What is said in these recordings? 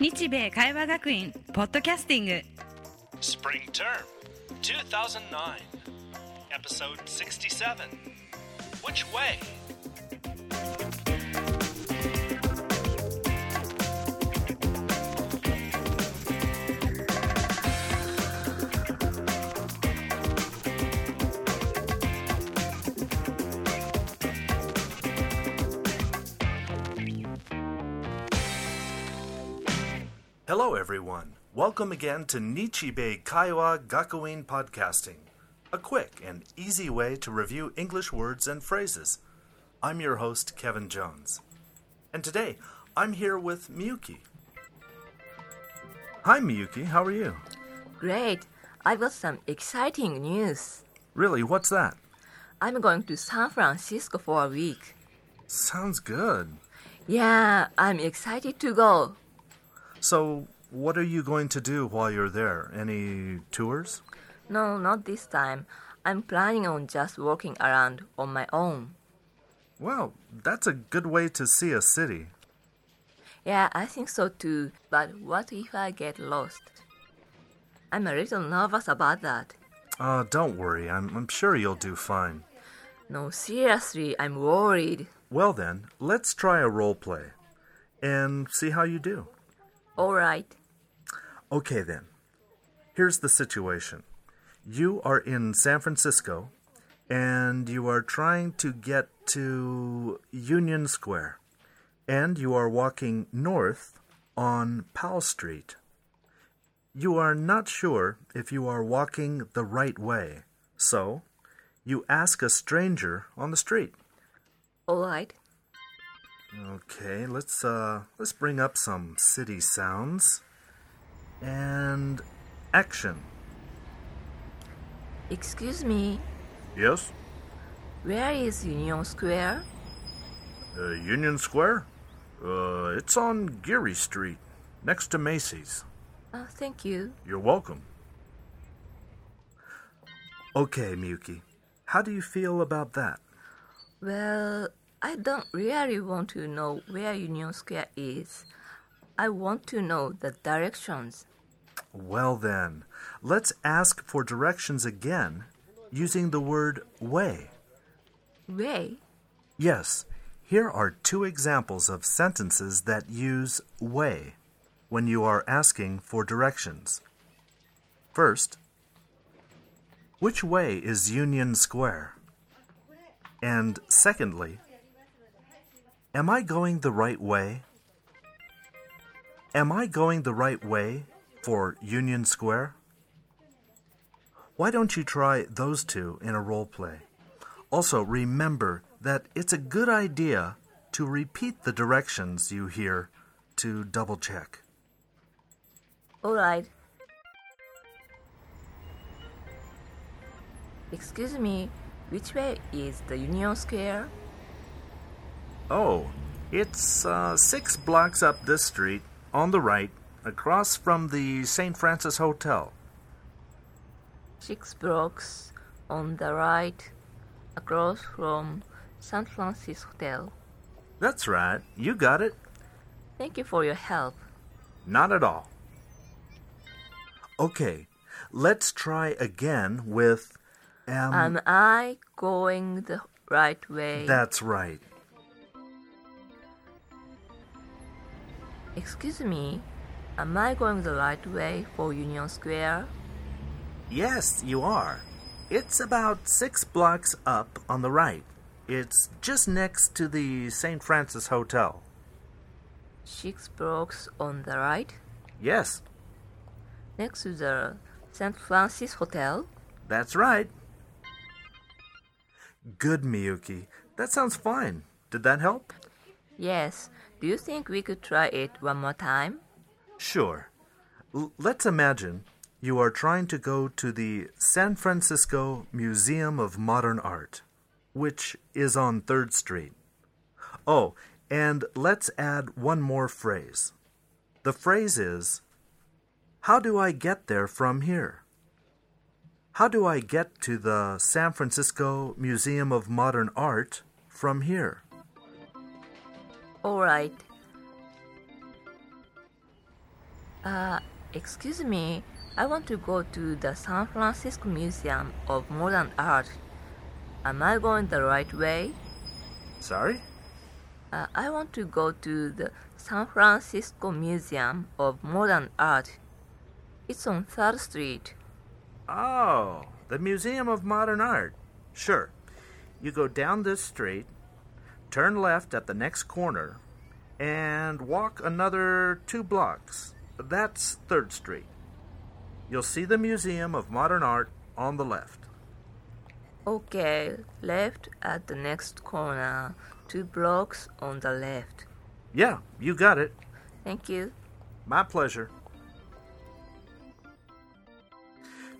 日米会話学院ポッドキャスティング Spring Term 2009, Episode 67. Which way? Hello, everyone. Welcome again to Nichibei Kaiwa Gakuin Podcasting, a quick and easy way to review English words and phrases. I'm your host, Kevin Jones. And today, I'm here with Miyuki. Hi, Miyuki. How are you? Great. I've got some exciting news. Really, what's that? I'm going to San Francisco for a week. Sounds good. Yeah, I'm excited to go. So, what are you going to do while you're there? Any tours? No, not this time. I'm planning on just walking around on my own. Well, that's a good way to see a city. Yeah, I think so too. But what if I get lost? I'm a little nervous about that. Uh, don't worry. I'm, I'm sure you'll do fine. No, seriously, I'm worried. Well, then, let's try a role play and see how you do. All right. Okay, then. Here's the situation you are in San Francisco and you are trying to get to Union Square, and you are walking north on Powell Street. You are not sure if you are walking the right way, so you ask a stranger on the street. All right. Okay, let's uh let's bring up some city sounds. And action. Excuse me. Yes? Where is Union Square? Uh, Union Square? Uh, it's on Geary Street, next to Macy's. Oh, thank you. You're welcome. Okay, Miyuki. How do you feel about that? Well, I don't really want to know where Union Square is. I want to know the directions. Well, then, let's ask for directions again using the word way. Way? Yes, here are two examples of sentences that use way when you are asking for directions. First, which way is Union Square? And secondly, am I going the right way? Am I going the right way for Union Square? Why don't you try those two in a role play? Also, remember that it's a good idea to repeat the directions you hear to double check. All right. Excuse me, which way is the Union Square? Oh, it's uh, six blocks up this street, on the right, across from the St. Francis Hotel. Six blocks on the right, across from St. Francis Hotel. That's right, you got it. Thank you for your help. Not at all. Okay, let's try again with. Um, Am I going the right way? that's right. Excuse me, am I going the right way for Union Square? Yes, you are. It's about six blocks up on the right. It's just next to the St. Francis Hotel. Six blocks on the right, Yes, next to the St. Francis Hotel. that's right. Good, Miyuki. That sounds fine. Did that help? Yes. Do you think we could try it one more time? Sure. L- let's imagine you are trying to go to the San Francisco Museum of Modern Art, which is on 3rd Street. Oh, and let's add one more phrase. The phrase is How do I get there from here? How do I get to the San Francisco Museum of Modern Art from here? All right. Uh, excuse me. I want to go to the San Francisco Museum of Modern Art. Am I going the right way? Sorry? Uh, I want to go to the San Francisco Museum of Modern Art. It's on 3rd Street. Oh, the Museum of Modern Art. Sure. You go down this street, turn left at the next corner, and walk another two blocks. That's 3rd Street. You'll see the Museum of Modern Art on the left. Okay, left at the next corner, two blocks on the left. Yeah, you got it. Thank you. My pleasure.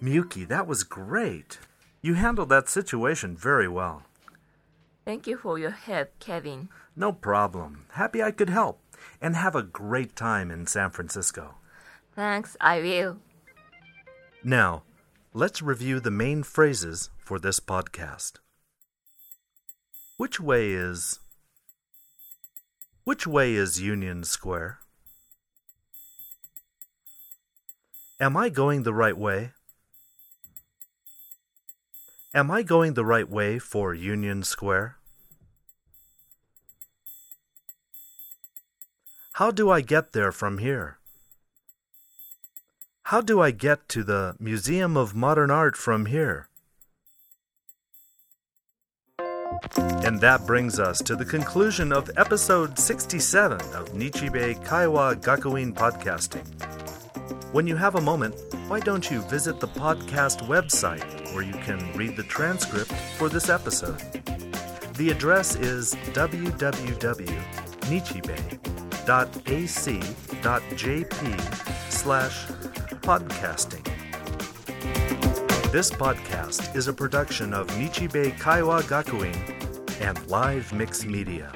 Miyuki, that was great. You handled that situation very well. Thank you for your help, Kevin. No problem. Happy I could help. And have a great time in San Francisco. Thanks, I will. Now, let's review the main phrases for this podcast. Which way is. Which way is Union Square? Am I going the right way? Am I going the right way for Union Square? How do I get there from here? How do I get to the Museum of Modern Art from here? And that brings us to the conclusion of episode 67 of Nichibei Kaiwa Gakuin Podcasting. When you have a moment, why don't you visit the podcast website where you can read the transcript for this episode? The address is www.nichibei.ac.jp slash podcasting. This podcast is a production of Nichibei Kaiwa Gakuin and Live Mix Media.